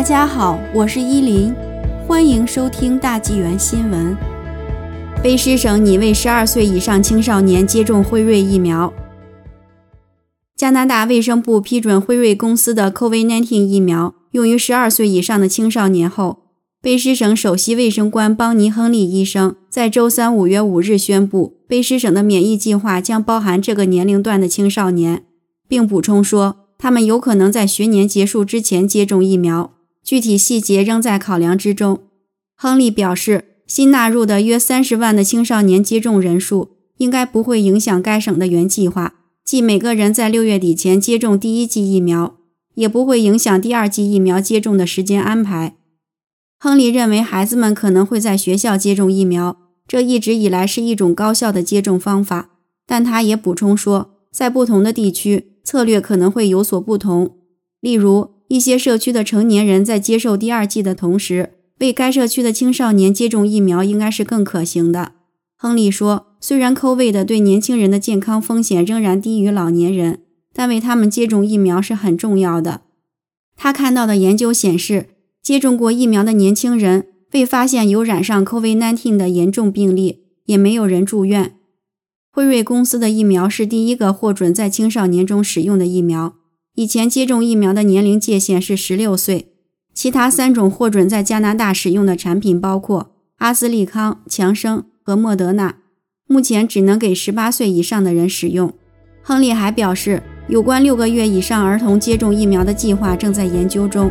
大家好，我是依林，欢迎收听大纪元新闻。卑诗省拟为十二岁以上青少年接种辉瑞疫苗。加拿大卫生部批准辉瑞公司的 COVID-19 疫苗用于十二岁以上的青少年后，卑诗省首席卫生官邦尼·亨利医生在周三五月五日宣布，卑诗省的免疫计划将包含这个年龄段的青少年，并补充说，他们有可能在学年结束之前接种疫苗。具体细节仍在考量之中。亨利表示，新纳入的约三十万的青少年接种人数应该不会影响该省的原计划，即每个人在六月底前接种第一剂疫苗，也不会影响第二剂疫苗接种的时间安排。亨利认为，孩子们可能会在学校接种疫苗，这一直以来是一种高效的接种方法。但他也补充说，在不同的地区，策略可能会有所不同，例如。一些社区的成年人在接受第二剂的同时，为该社区的青少年接种疫苗应该是更可行的。亨利说：“虽然 COVID 对年轻人的健康风险仍然低于老年人，但为他们接种疫苗是很重要的。”他看到的研究显示，接种过疫苗的年轻人未发现有染上 COVID-19 的严重病例，也没有人住院。辉瑞公司的疫苗是第一个获准在青少年中使用的疫苗。以前接种疫苗的年龄界限是十六岁，其他三种获准在加拿大使用的产品包括阿斯利康、强生和莫德纳，目前只能给十八岁以上的人使用。亨利还表示，有关六个月以上儿童接种疫苗的计划正在研究中。